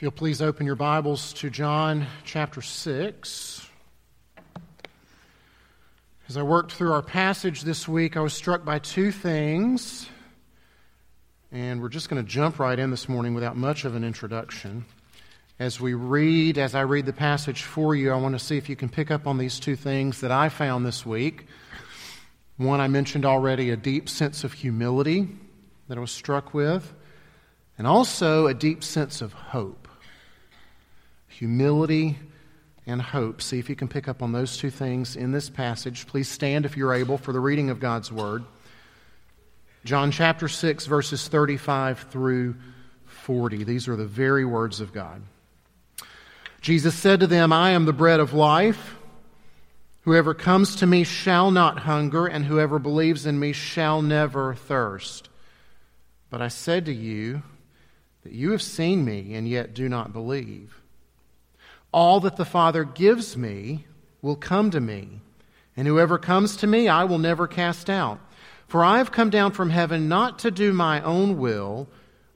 If you'll please open your Bibles to John chapter 6. As I worked through our passage this week, I was struck by two things, and we're just going to jump right in this morning without much of an introduction. As we read, as I read the passage for you, I want to see if you can pick up on these two things that I found this week. One, I mentioned already a deep sense of humility that I was struck with, and also a deep sense of hope humility, and hope. See if you can pick up on those two things in this passage. Please stand if you're able for the reading of God's Word. John chapter 6, verses 35 through 40. These are the very words of God. Jesus said to them, I am the bread of life. Whoever comes to me shall not hunger, and whoever believes in me shall never thirst. But I said to you that you have seen me, and yet do not believe. All that the Father gives me will come to me, and whoever comes to me I will never cast out. For I have come down from heaven not to do my own will,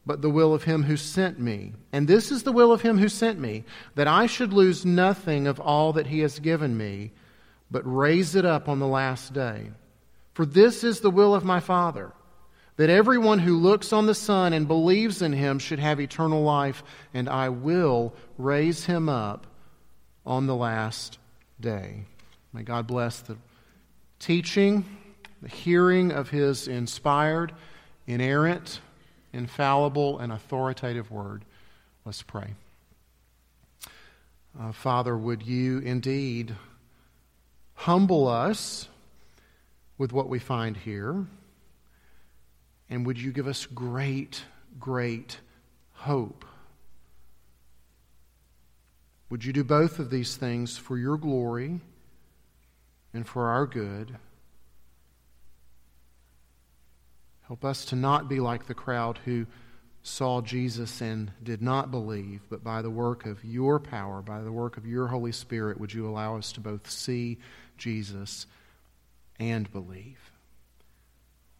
but the will of him who sent me. And this is the will of him who sent me, that I should lose nothing of all that he has given me, but raise it up on the last day. For this is the will of my Father that everyone who looks on the Son and believes in him should have eternal life, and I will raise him up on the last day. May God bless the teaching, the hearing of his inspired, inerrant, infallible, and authoritative word. Let's pray. Uh, Father, would you indeed humble us with what we find here? And would you give us great, great hope? Would you do both of these things for your glory and for our good? Help us to not be like the crowd who saw Jesus and did not believe, but by the work of your power, by the work of your Holy Spirit, would you allow us to both see Jesus and believe?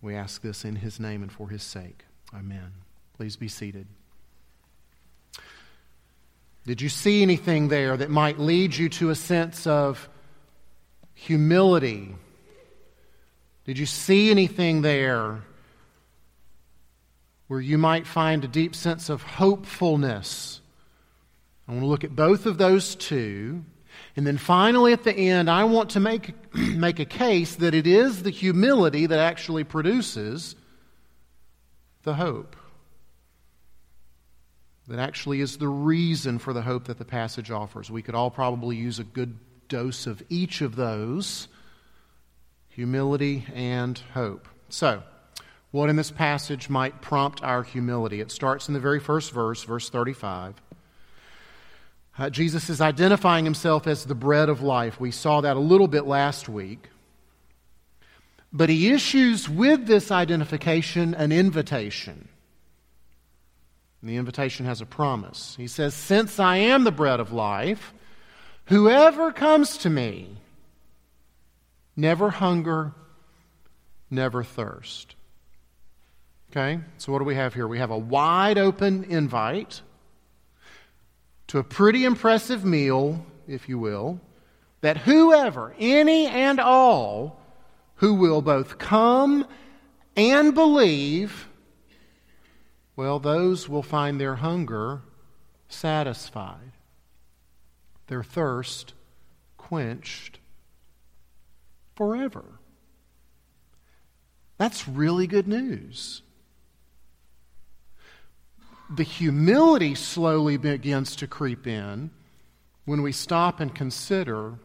We ask this in his name and for his sake. Amen. Please be seated. Did you see anything there that might lead you to a sense of humility? Did you see anything there where you might find a deep sense of hopefulness? I want to look at both of those two and then finally, at the end, I want to make, make a case that it is the humility that actually produces the hope. That actually is the reason for the hope that the passage offers. We could all probably use a good dose of each of those humility and hope. So, what in this passage might prompt our humility? It starts in the very first verse, verse 35. Uh, Jesus is identifying himself as the bread of life. We saw that a little bit last week. But he issues with this identification an invitation. And the invitation has a promise. He says, Since I am the bread of life, whoever comes to me never hunger, never thirst. Okay? So what do we have here? We have a wide open invite to a pretty impressive meal, if you will, that whoever, any and all, who will both come and believe, well, those will find their hunger satisfied, their thirst quenched forever. That's really good news the humility slowly begins to creep in when we stop and consider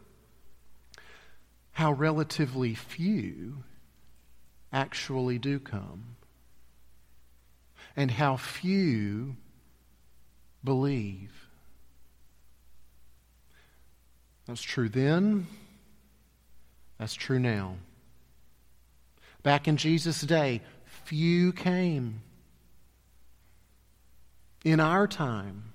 how relatively few actually do come and how few believe. That's true then, that's true now. Back in Jesus' day, few came in our time.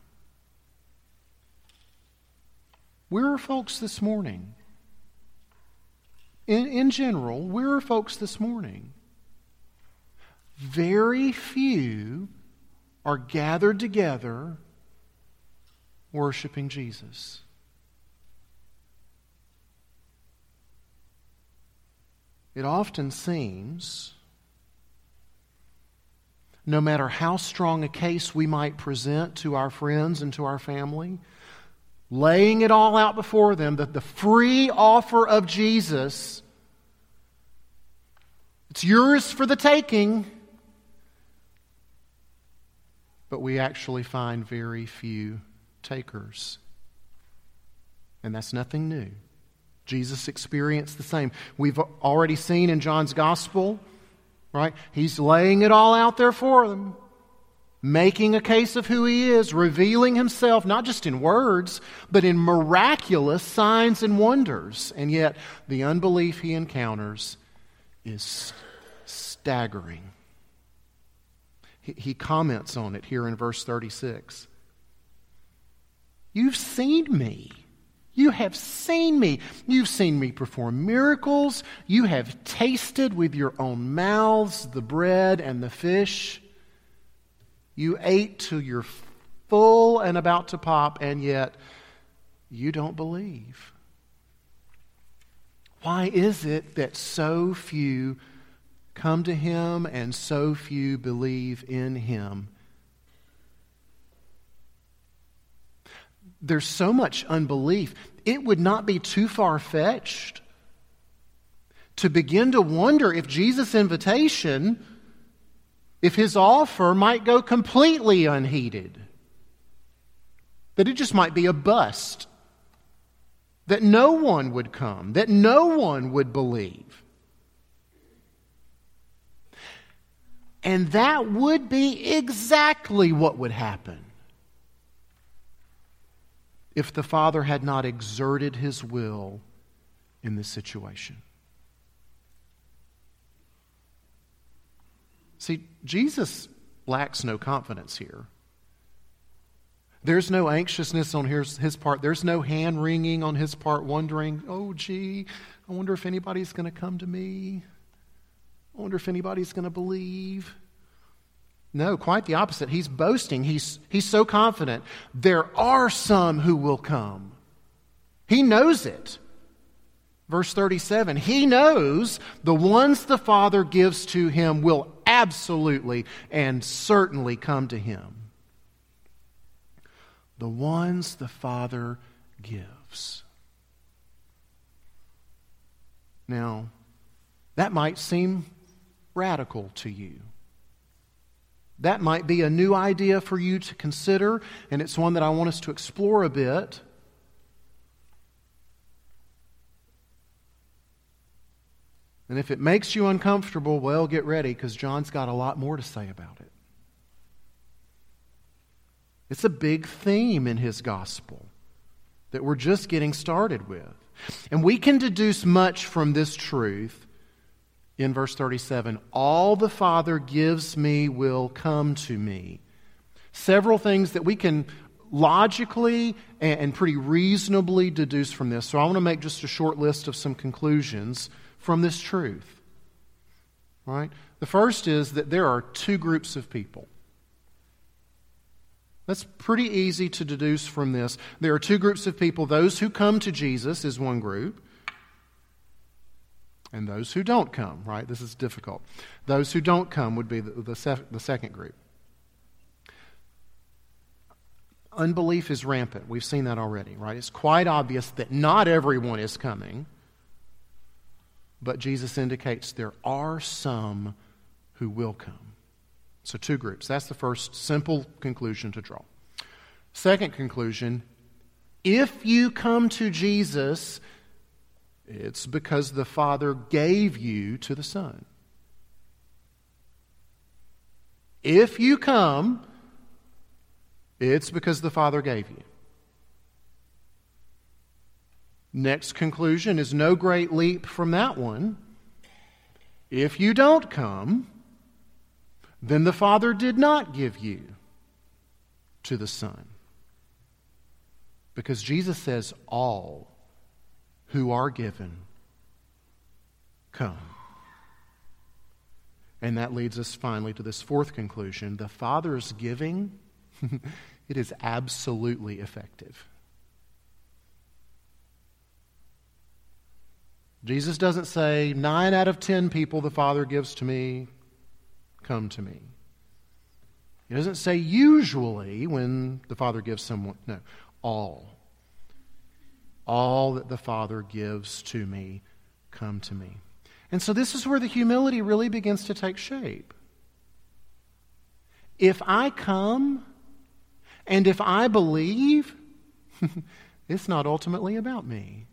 Where are folks this morning? In, in general, where are folks this morning? Very few are gathered together worshiping Jesus. It often seems, no matter how strong a case we might present to our friends and to our family, laying it all out before them, that the free offer of Jesus, it's yours for the taking, but we actually find very few takers. And that's nothing new. Jesus experienced the same. We've already seen in John's gospel, right? He's laying it all out there for them, making a case of who he is, revealing himself, not just in words, but in miraculous signs and wonders. And yet, the unbelief he encounters is staggering. He, he comments on it here in verse 36. You've seen me. You have seen me. You've seen me perform miracles. You have tasted with your own mouths the bread and the fish. You ate till you're full and about to pop, and yet you don't believe. Why is it that so few come to him and so few believe in him? There's so much unbelief, it would not be too far fetched to begin to wonder if Jesus' invitation, if his offer might go completely unheeded. That it just might be a bust. That no one would come, that no one would believe. And that would be exactly what would happen if the Father had not exerted his will in this situation. See, Jesus lacks no confidence here. There's no anxiousness on his, his part. There's no hand wringing on his part, wondering, oh, gee, I wonder if anybody's going to come to me. I wonder if anybody's going to believe. No, quite the opposite. He's boasting. He's, he's so confident. There are some who will come. He knows it. Verse 37 He knows the ones the Father gives to him will absolutely and certainly come to him. The ones the Father gives. Now, that might seem radical to you. That might be a new idea for you to consider, and it's one that I want us to explore a bit. And if it makes you uncomfortable, well, get ready because John's got a lot more to say about it. It's a big theme in his gospel that we're just getting started with. And we can deduce much from this truth in verse 37 All the Father gives me will come to me. Several things that we can logically and pretty reasonably deduce from this. So I want to make just a short list of some conclusions from this truth. Right? The first is that there are two groups of people. That's pretty easy to deduce from this. There are two groups of people. Those who come to Jesus is one group, and those who don't come, right? This is difficult. Those who don't come would be the, the, sef- the second group. Unbelief is rampant. We've seen that already, right? It's quite obvious that not everyone is coming, but Jesus indicates there are some who will come. So, two groups. That's the first simple conclusion to draw. Second conclusion if you come to Jesus it's because the Father gave you to the Son. If you come, it's because the Father gave you. Next conclusion is no great leap from that one. If you don't come, then the Father did not give you to the Son. Because Jesus says, All who are given come. And that leads us finally to this fourth conclusion. The Father's giving it is absolutely effective. Jesus doesn't say, nine out of ten people the Father gives to me come to me. He doesn't say usually when the Father gives someone. No, all. All that the Father gives to me come to me. And so this is where the humility really begins to take shape. If I come and if I believe, it's not ultimately about me.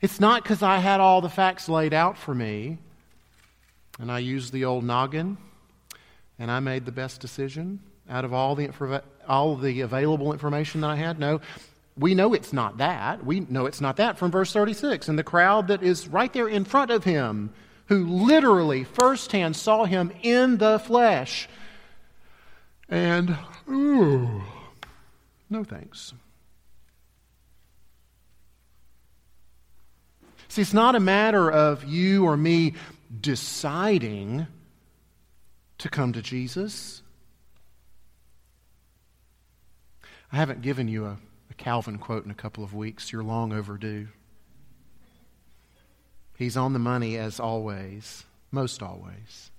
It's not because I had all the facts laid out for me and I used the old noggin and I made the best decision out of all the, all the available information that I had. No, we know it's not that. We know it's not that from verse 36. And the crowd that is right there in front of him, who literally firsthand saw him in the flesh. And, ooh, no thanks. See, it's not a matter of you or me deciding to come to Jesus. I haven't given you a, a, Calvin quote in a couple of weeks. You're long overdue. He's on the money as always, most always.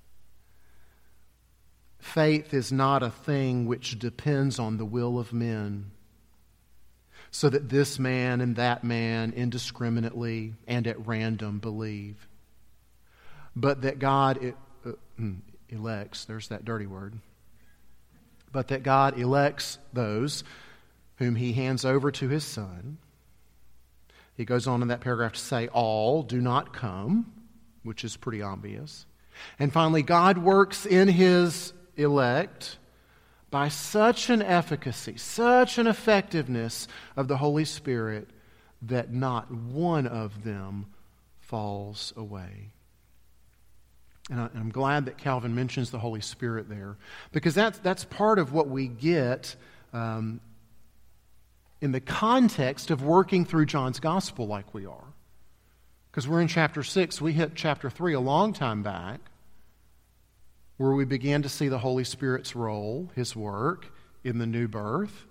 Faith is not a thing which depends on the will of men so that this man and that man indiscriminately and at random believe. But that God uh, hmm, elects, there's that dirty word, but that God elects those whom he hands over to his Son. He goes on in that paragraph to say, All do not come, which is pretty obvious. And finally, God works in his elect by such an efficacy, such an effectiveness of the Holy Spirit that not one of them falls away. And, I, am glad that Calvin mentions the Holy Spirit there because that's, that's part of what we get um, in the context of working through John's gospel like we are. Because we're in chapter 6, we hit chapter 3 a long time back where we begin to see the Holy Spirit's role, his work in the new birth.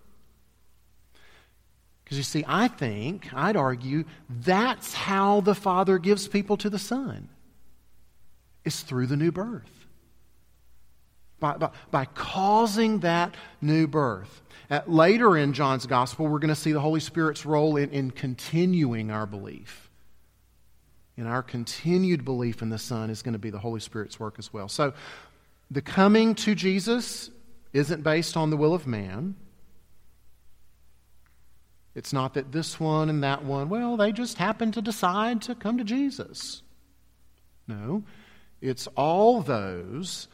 Because you see, I think, I'd argue, that's how the Father gives people to the Son, It's through the new birth. By, by, by causing that new birth. At, later in John's Gospel, we're going to see the Holy Spirit's role in, in continuing our belief. In our continued belief in the Son is going to be the Holy Spirit's work as well. So, the coming to Jesus isn't based on the will of man. It's not that this one and that one, well, they just happened to decide to come to Jesus. No, it's all those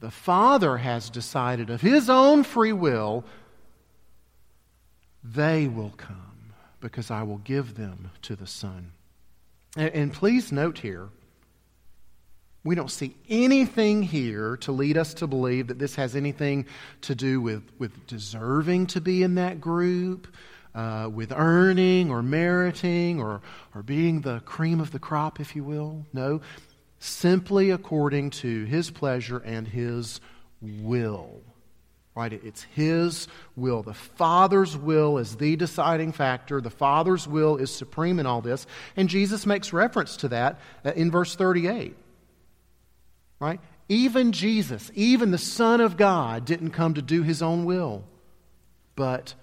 the Father has decided of His own free will, they will come because I will give them to the Son. And, and please note here, we don't see anything here to lead us to believe that this has anything to do with, with deserving to be in that group, uh, with earning or meriting or, or being the cream of the crop, if you will. No, simply according to His pleasure and His will. Right? It's His will. The Father's will is the deciding factor. The Father's will is supreme in all this. And Jesus makes reference to that uh, in verse 38 right? Even Jesus, even the Son of God, didn't come to do his own will, but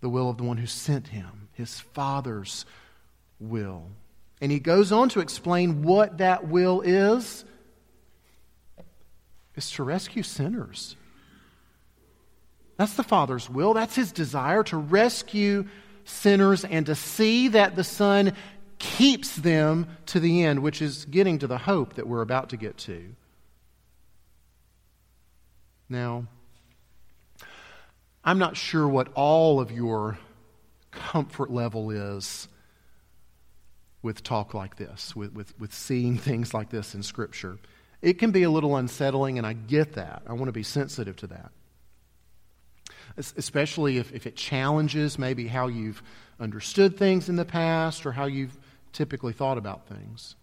the will of the one who sent him, his Father's will. And he goes on to explain what that will is is to rescue sinners. That's the Father's will. That's his desire to rescue sinners and to see that the Son keeps them to the end, which is getting to the hope that we're about to get to. Now, I'm not sure what all of your comfort level is with talk like this, with, with, with seeing things like this in Scripture. It can be a little unsettling, and I get that. I want to be sensitive to that. Especially if, if it challenges maybe how you've understood things in the past or how you've typically thought about things.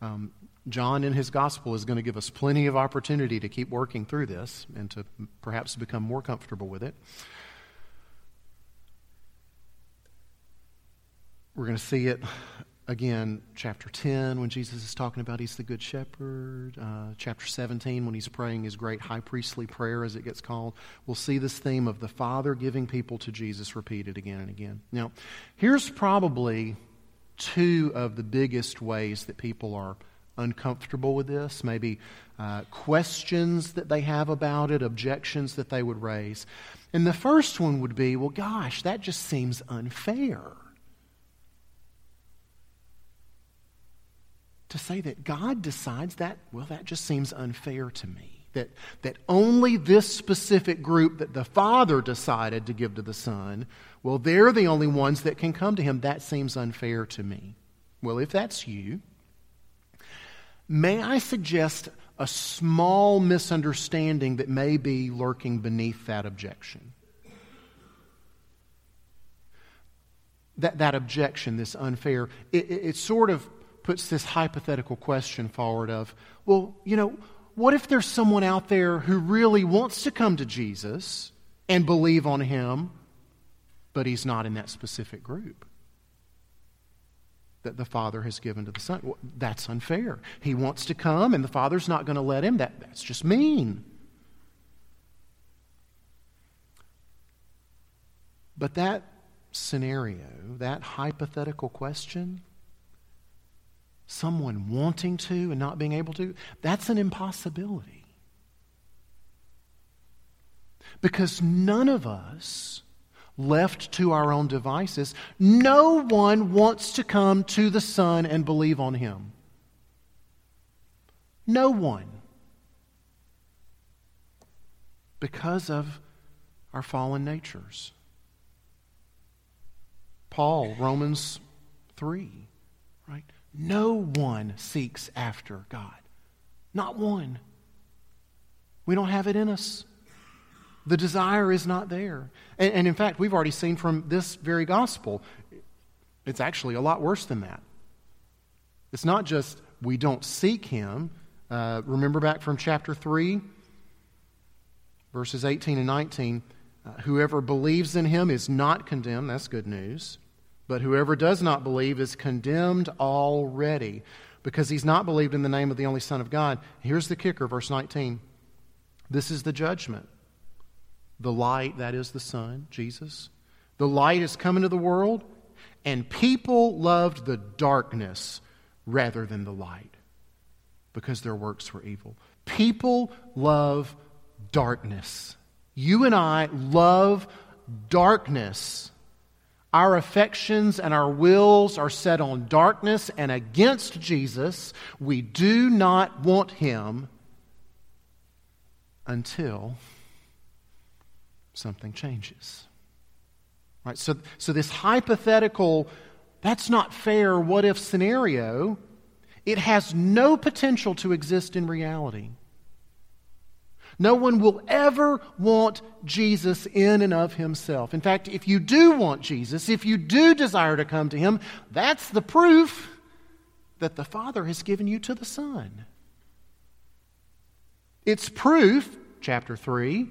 Um, John in his gospel is going to give us plenty of opportunity to keep working through this and to perhaps become more comfortable with it. We're going to see it again, chapter 10, when Jesus is talking about he's the good shepherd. Uh, chapter 17, when he's praying his great high priestly prayer, as it gets called. We'll see this theme of the Father giving people to Jesus repeated again and again. Now, here's probably two of the biggest ways that people are uncomfortable with this, maybe uh, questions that they have about it, objections that they would raise. And the first one would be, well, gosh, that just seems unfair. To say that God decides that, well, that just seems unfair to me. That, that only this specific group that the Father decided to give to the Son, well, they're the only ones that can come to Him. That seems unfair to me. Well, if that's you, May I suggest a small misunderstanding that may be lurking beneath that objection? That, that objection, this unfair, it, it, it sort of puts this hypothetical question forward of, well, you know, what if there's someone out there who really wants to come to Jesus and believe on him, but he's not in that specific group? that the Father has given to the Son. Well, that's unfair. He wants to come, and the Father's not going to let him. That, that's just mean. But that scenario, that hypothetical question, someone wanting to and not being able to, that's an impossibility. Because none of us left to our own devices, no one wants to come to the Son and believe on Him. No one. Because of our fallen natures. Paul, Romans 3, right? No one seeks after God. Not one. We don't have it in us. The desire is not there. And, and, in fact, we've already seen from this very gospel, it's actually a lot worse than that. It's not just we don't seek him. Uh, remember back from chapter 3, verses 18 and 19. Uh, whoever believes in him is not condemned. That's good news. But whoever does not believe is condemned already because he's not believed in the name of the only Son of God. Here's the kicker, verse 19. This is the judgment. The light, that is the Son, Jesus. The light has come into the world, and people loved the darkness rather than the light because their works were evil. People love darkness. You and I love darkness. Our affections and our wills are set on darkness and against Jesus. We do not want him until something changes. Right? So, so this hypothetical, that's not fair, what if scenario, it has no potential to exist in reality. No one will ever want Jesus in and of himself. In fact, if you do want Jesus, if you do desire to come to him, that's the proof that the Father has given you to the Son. It's proof, chapter 3,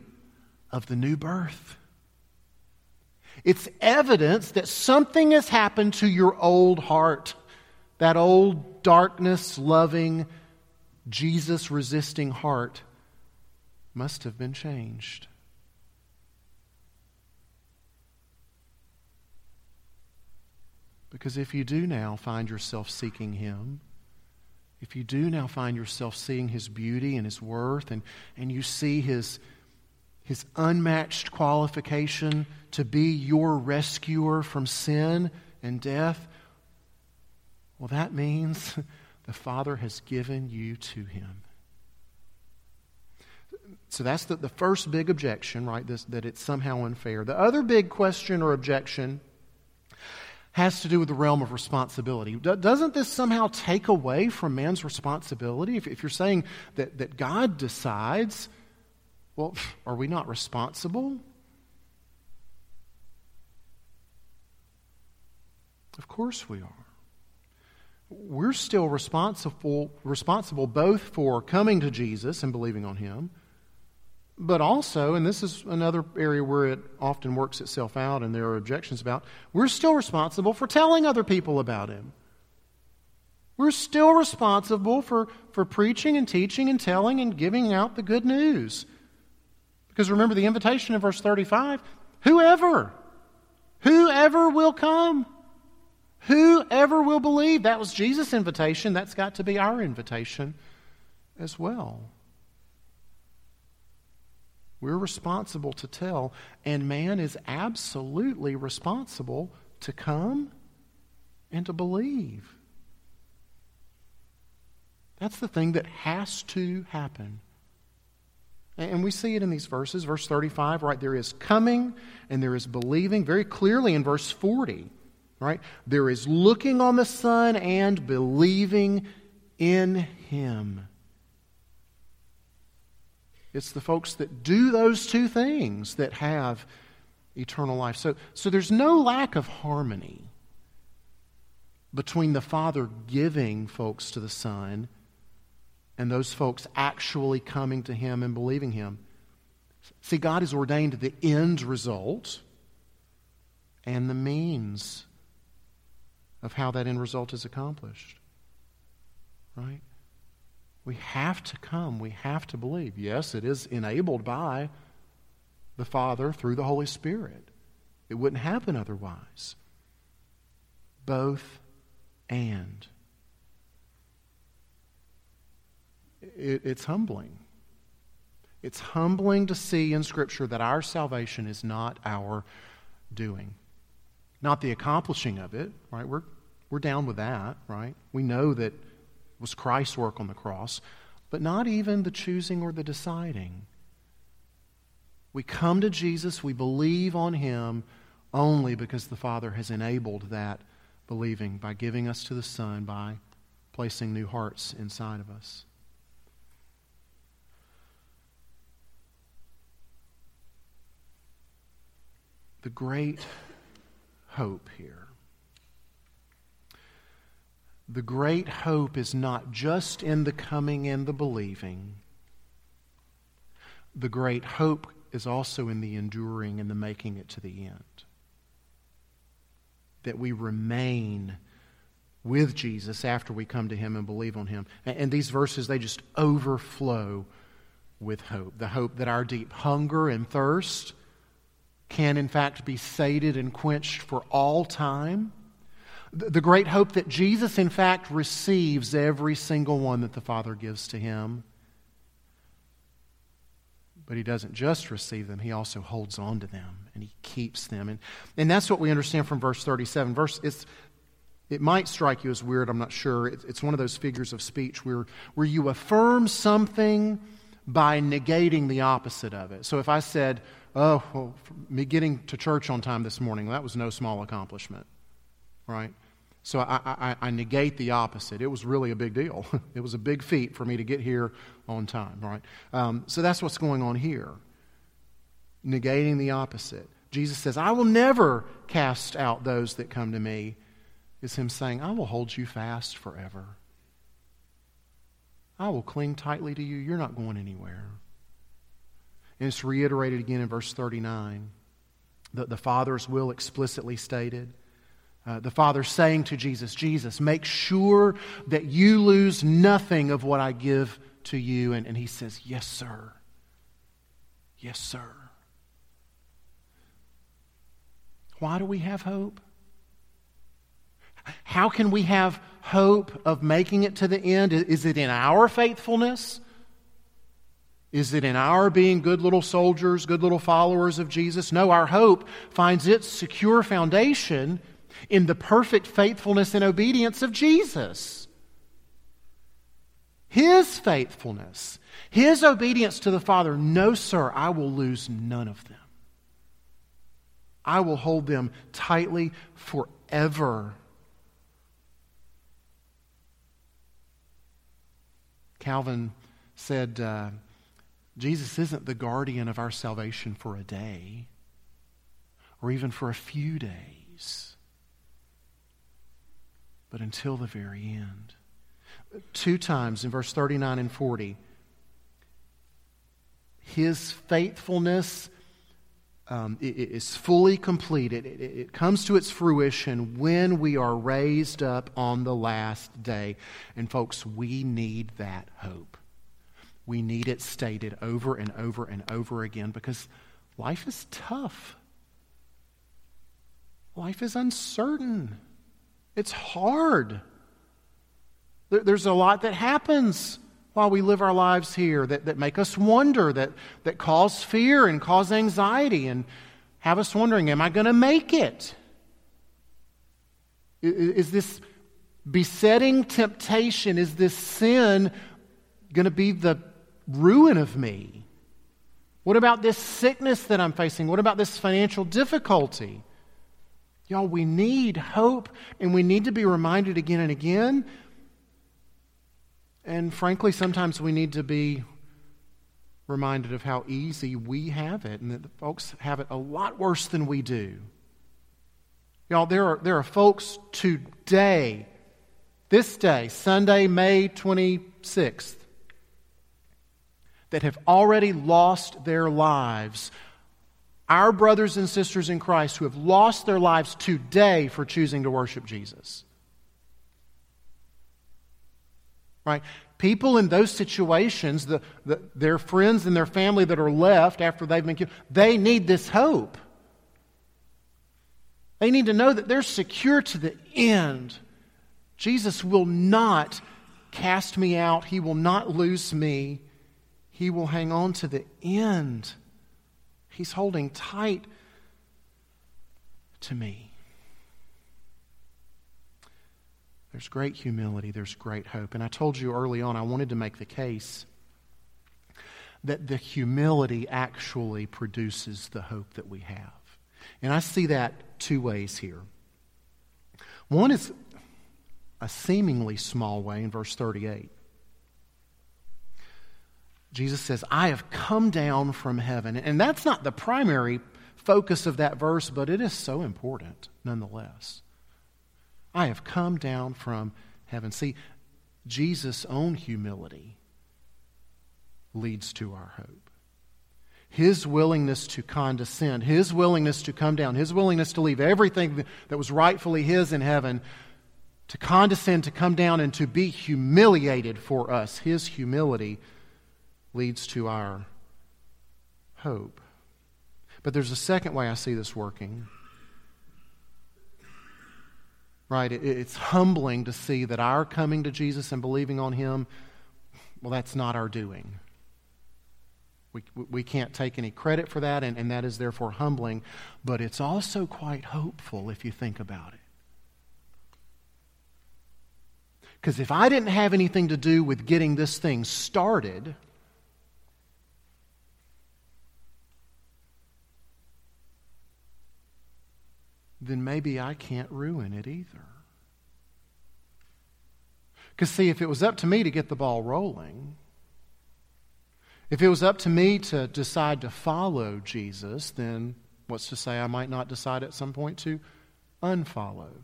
of the new birth. It's evidence that something has happened to your old heart, that old darkness loving, Jesus resisting heart must have been changed. Because if you do now find yourself seeking Him, if you do now find yourself seeing His beauty and His worth, and, and you see His his unmatched qualification to be your rescuer from sin and death, well, that means the Father has given you to him. So that's the, the first big objection, right? This, that it's somehow unfair. The other big question or objection has to do with the realm of responsibility. Doesn't this somehow take away from man's responsibility? If, if you're saying that, that God decides well, are we not responsible? Of course we are. we're still responsible, responsible both for coming to Jesus and believing on Him, but also, and this is another area where it often works itself out and there are objections about, we're still responsible for telling other people about Him. We're still responsible for, for preaching and teaching and telling and giving out the good news. Because remember the invitation in verse 35 whoever, whoever will come, whoever will believe. That was Jesus' invitation. That's got to be our invitation as well. We're responsible to tell, and man is absolutely responsible to come and to believe. That's the thing that has to happen. And we see it in these verses. Verse 35, right? There is coming and there is believing very clearly in verse 40, right? There is looking on the Son and believing in Him. It's the folks that do those two things that have eternal life. So, so there's no lack of harmony between the Father giving folks to the Son and those folks actually coming to Him and believing Him. See, God has ordained the end result and the means of how that end result is accomplished. Right? We have to come. We have to believe. Yes, it is enabled by the Father through the Holy Spirit. It wouldn't happen otherwise. Both and. it, it's humbling. It's humbling to see in Scripture that our salvation is not our doing, not the accomplishing of it, right? We're, we're down with that, right? We know that was Christ's work on the cross, but not even the choosing or the deciding. We come to Jesus, we believe on Him only because the Father has enabled that believing by giving us to the Son, by placing new hearts inside of us. the great hope here. The great hope is not just in the coming and the believing. The great hope is also in the enduring and the making it to the end. That we remain with Jesus after we come to Him and believe on Him. And these verses, they just overflow with hope. The hope that our deep hunger and thirst can, in fact, be sated and quenched for all time. The great hope that Jesus, in fact, receives every single one that the Father gives to him. But he doesn't just receive them, he also holds on to them and he keeps them. And, and that's what we understand from verse 37. Verse, it's, it might strike you as weird, I'm not sure. It's, one of those figures of speech where, where you affirm something by negating the opposite of it. So if I said, Oh, well, me getting to church on time this morning, that was no small accomplishment, right? So I, I, I, negate the opposite. It was really a big deal. it was a big feat for me to get here on time, right? Um, so that's what's going on here. Negating the opposite. Jesus says, I will never cast out those that come to me, is Him saying, I will hold you fast forever. I will cling tightly to you. You're not going anywhere. And it's reiterated again in verse 39. The, the Father's will explicitly stated. Uh, the Father saying to Jesus, Jesus, make sure that you lose nothing of what I give to you. And, and he says, Yes, sir. Yes, sir. Why do we have hope? How can we have hope of making it to the end? Is it in our faithfulness? Is it in our being good little soldiers, good little followers of Jesus? No, our hope finds its secure foundation in the perfect faithfulness and obedience of Jesus. His faithfulness, His obedience to the Father. No, sir, I will lose none of them. I will hold them tightly forever. Calvin said, uh, Jesus isn't the guardian of our salvation for a day or even for a few days, but until the very end. Two times in verse 39 and 40, his faithfulness um, is fully completed. It comes to its fruition when we are raised up on the last day. And, folks, we need that hope. We need it stated over and over and over again because life is tough. Life is uncertain. It's hard. There's a lot that happens while we live our lives here that, that make us wonder, that, that cause fear and cause anxiety and have us wondering, am I going to make it? Is this besetting temptation, is this sin going to be the ruin of me? What about this sickness that I'm facing? What about this financial difficulty? Y'all, we need hope and we need to be reminded again and again and frankly, sometimes we need to be reminded of how easy we have it and that the folks have it a lot worse than we do. Y'all, there are, there are folks today, this day, Sunday, May 26th, that have already lost their lives. Our brothers and sisters in Christ who have lost their lives today for choosing to worship Jesus. Right? People in those situations, the, the, their friends and their family that are left after they've been killed, they need this hope. They need to know that they're secure to the end. Jesus will not cast me out, He will not lose me. He will hang on to the end. He's holding tight to me. There's great humility, there's great hope. And I told you early on, I wanted to make the case that the humility actually produces the hope that we have. And I see that two ways here. One is a seemingly small way in verse 38. Jesus says, I have come down from heaven. And that's not the primary focus of that verse, but it is so important nonetheless. I have come down from heaven. See, Jesus' own humility leads to our hope. His willingness to condescend, his willingness to come down, his willingness to leave everything that was rightfully his in heaven, to condescend, to come down, and to be humiliated for us. His humility leads to our hope. But there's a second way I see this working right? It's humbling to see that our coming to Jesus and believing on Him, well, that's not our doing. We, we can't take any credit for that, and, and that is therefore humbling, but it's also quite hopeful if you think about it. Because if I didn't have anything to do with getting this thing started, then maybe I can't ruin it either. Because, see, if it was up to me to get the ball rolling, if it was up to me to decide to follow Jesus, then what's to say I might not decide at some point to unfollow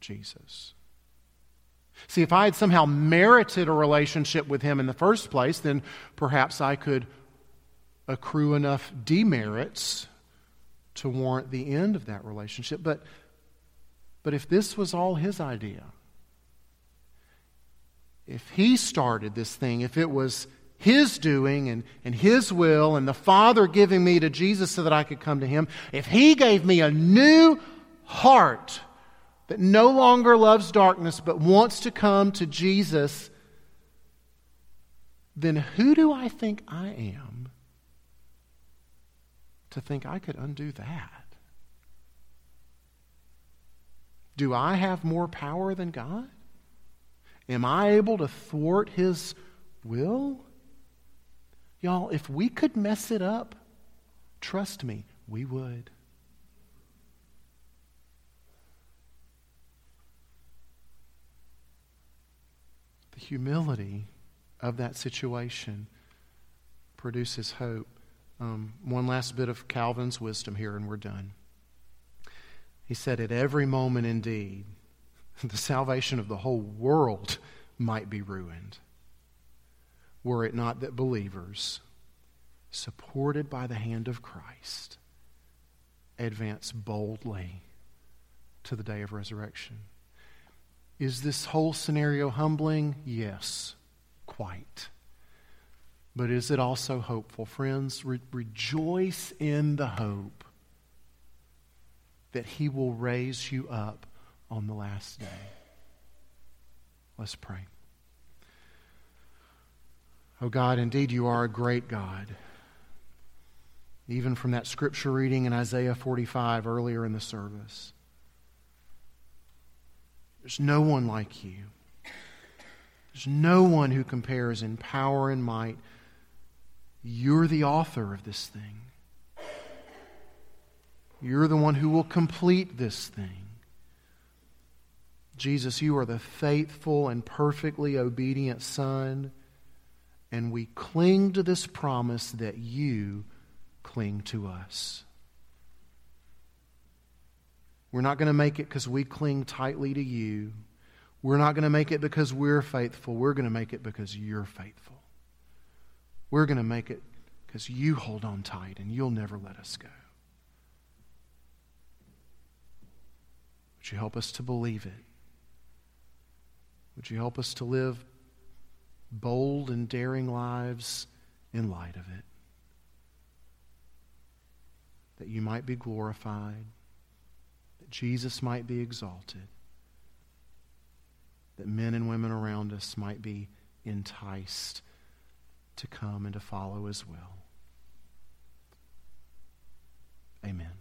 Jesus? See, if I had somehow merited a relationship with him in the first place, then perhaps I could accrue enough demerits to warrant the end of that relationship. But, but if this was all his idea, if he started this thing, if it was his doing and, and his will, and the Father giving me to Jesus so that I could come to him, if he gave me a new heart that no longer loves darkness but wants to come to Jesus, then who do I think I am to think I could undo that. Do I have more power than God? Am I able to thwart His will? Y'all, if we could mess it up, trust me, we would. The humility of that situation produces hope. Um, one last bit of Calvin's wisdom here, and we're done. He said, At every moment, indeed, the salvation of the whole world might be ruined were it not that believers, supported by the hand of Christ, advance boldly to the day of resurrection. Is this whole scenario humbling? Yes, quite. But is it also hopeful? Friends, re- rejoice in the hope that He will raise you up on the last day. Let's pray. Oh God, indeed you are a great God. Even from that scripture reading in Isaiah 45 earlier in the service. There's no one like you. There's no one who compares in power and might. You're the author of this thing. You're the one who will complete this thing. Jesus, you are the faithful and perfectly obedient Son and we cling to this promise that you cling to us. We're not going to make it because we cling tightly to you. We're not going to make it because we're faithful. We're going to make it because you're faithful. We're going to make it because you hold on tight and you'll never let us go. Would you help us to believe it? Would you help us to live bold and daring lives in light of it. That you might be glorified, that Jesus might be exalted, that men and women around us might be enticed to come and to follow as well. Amen.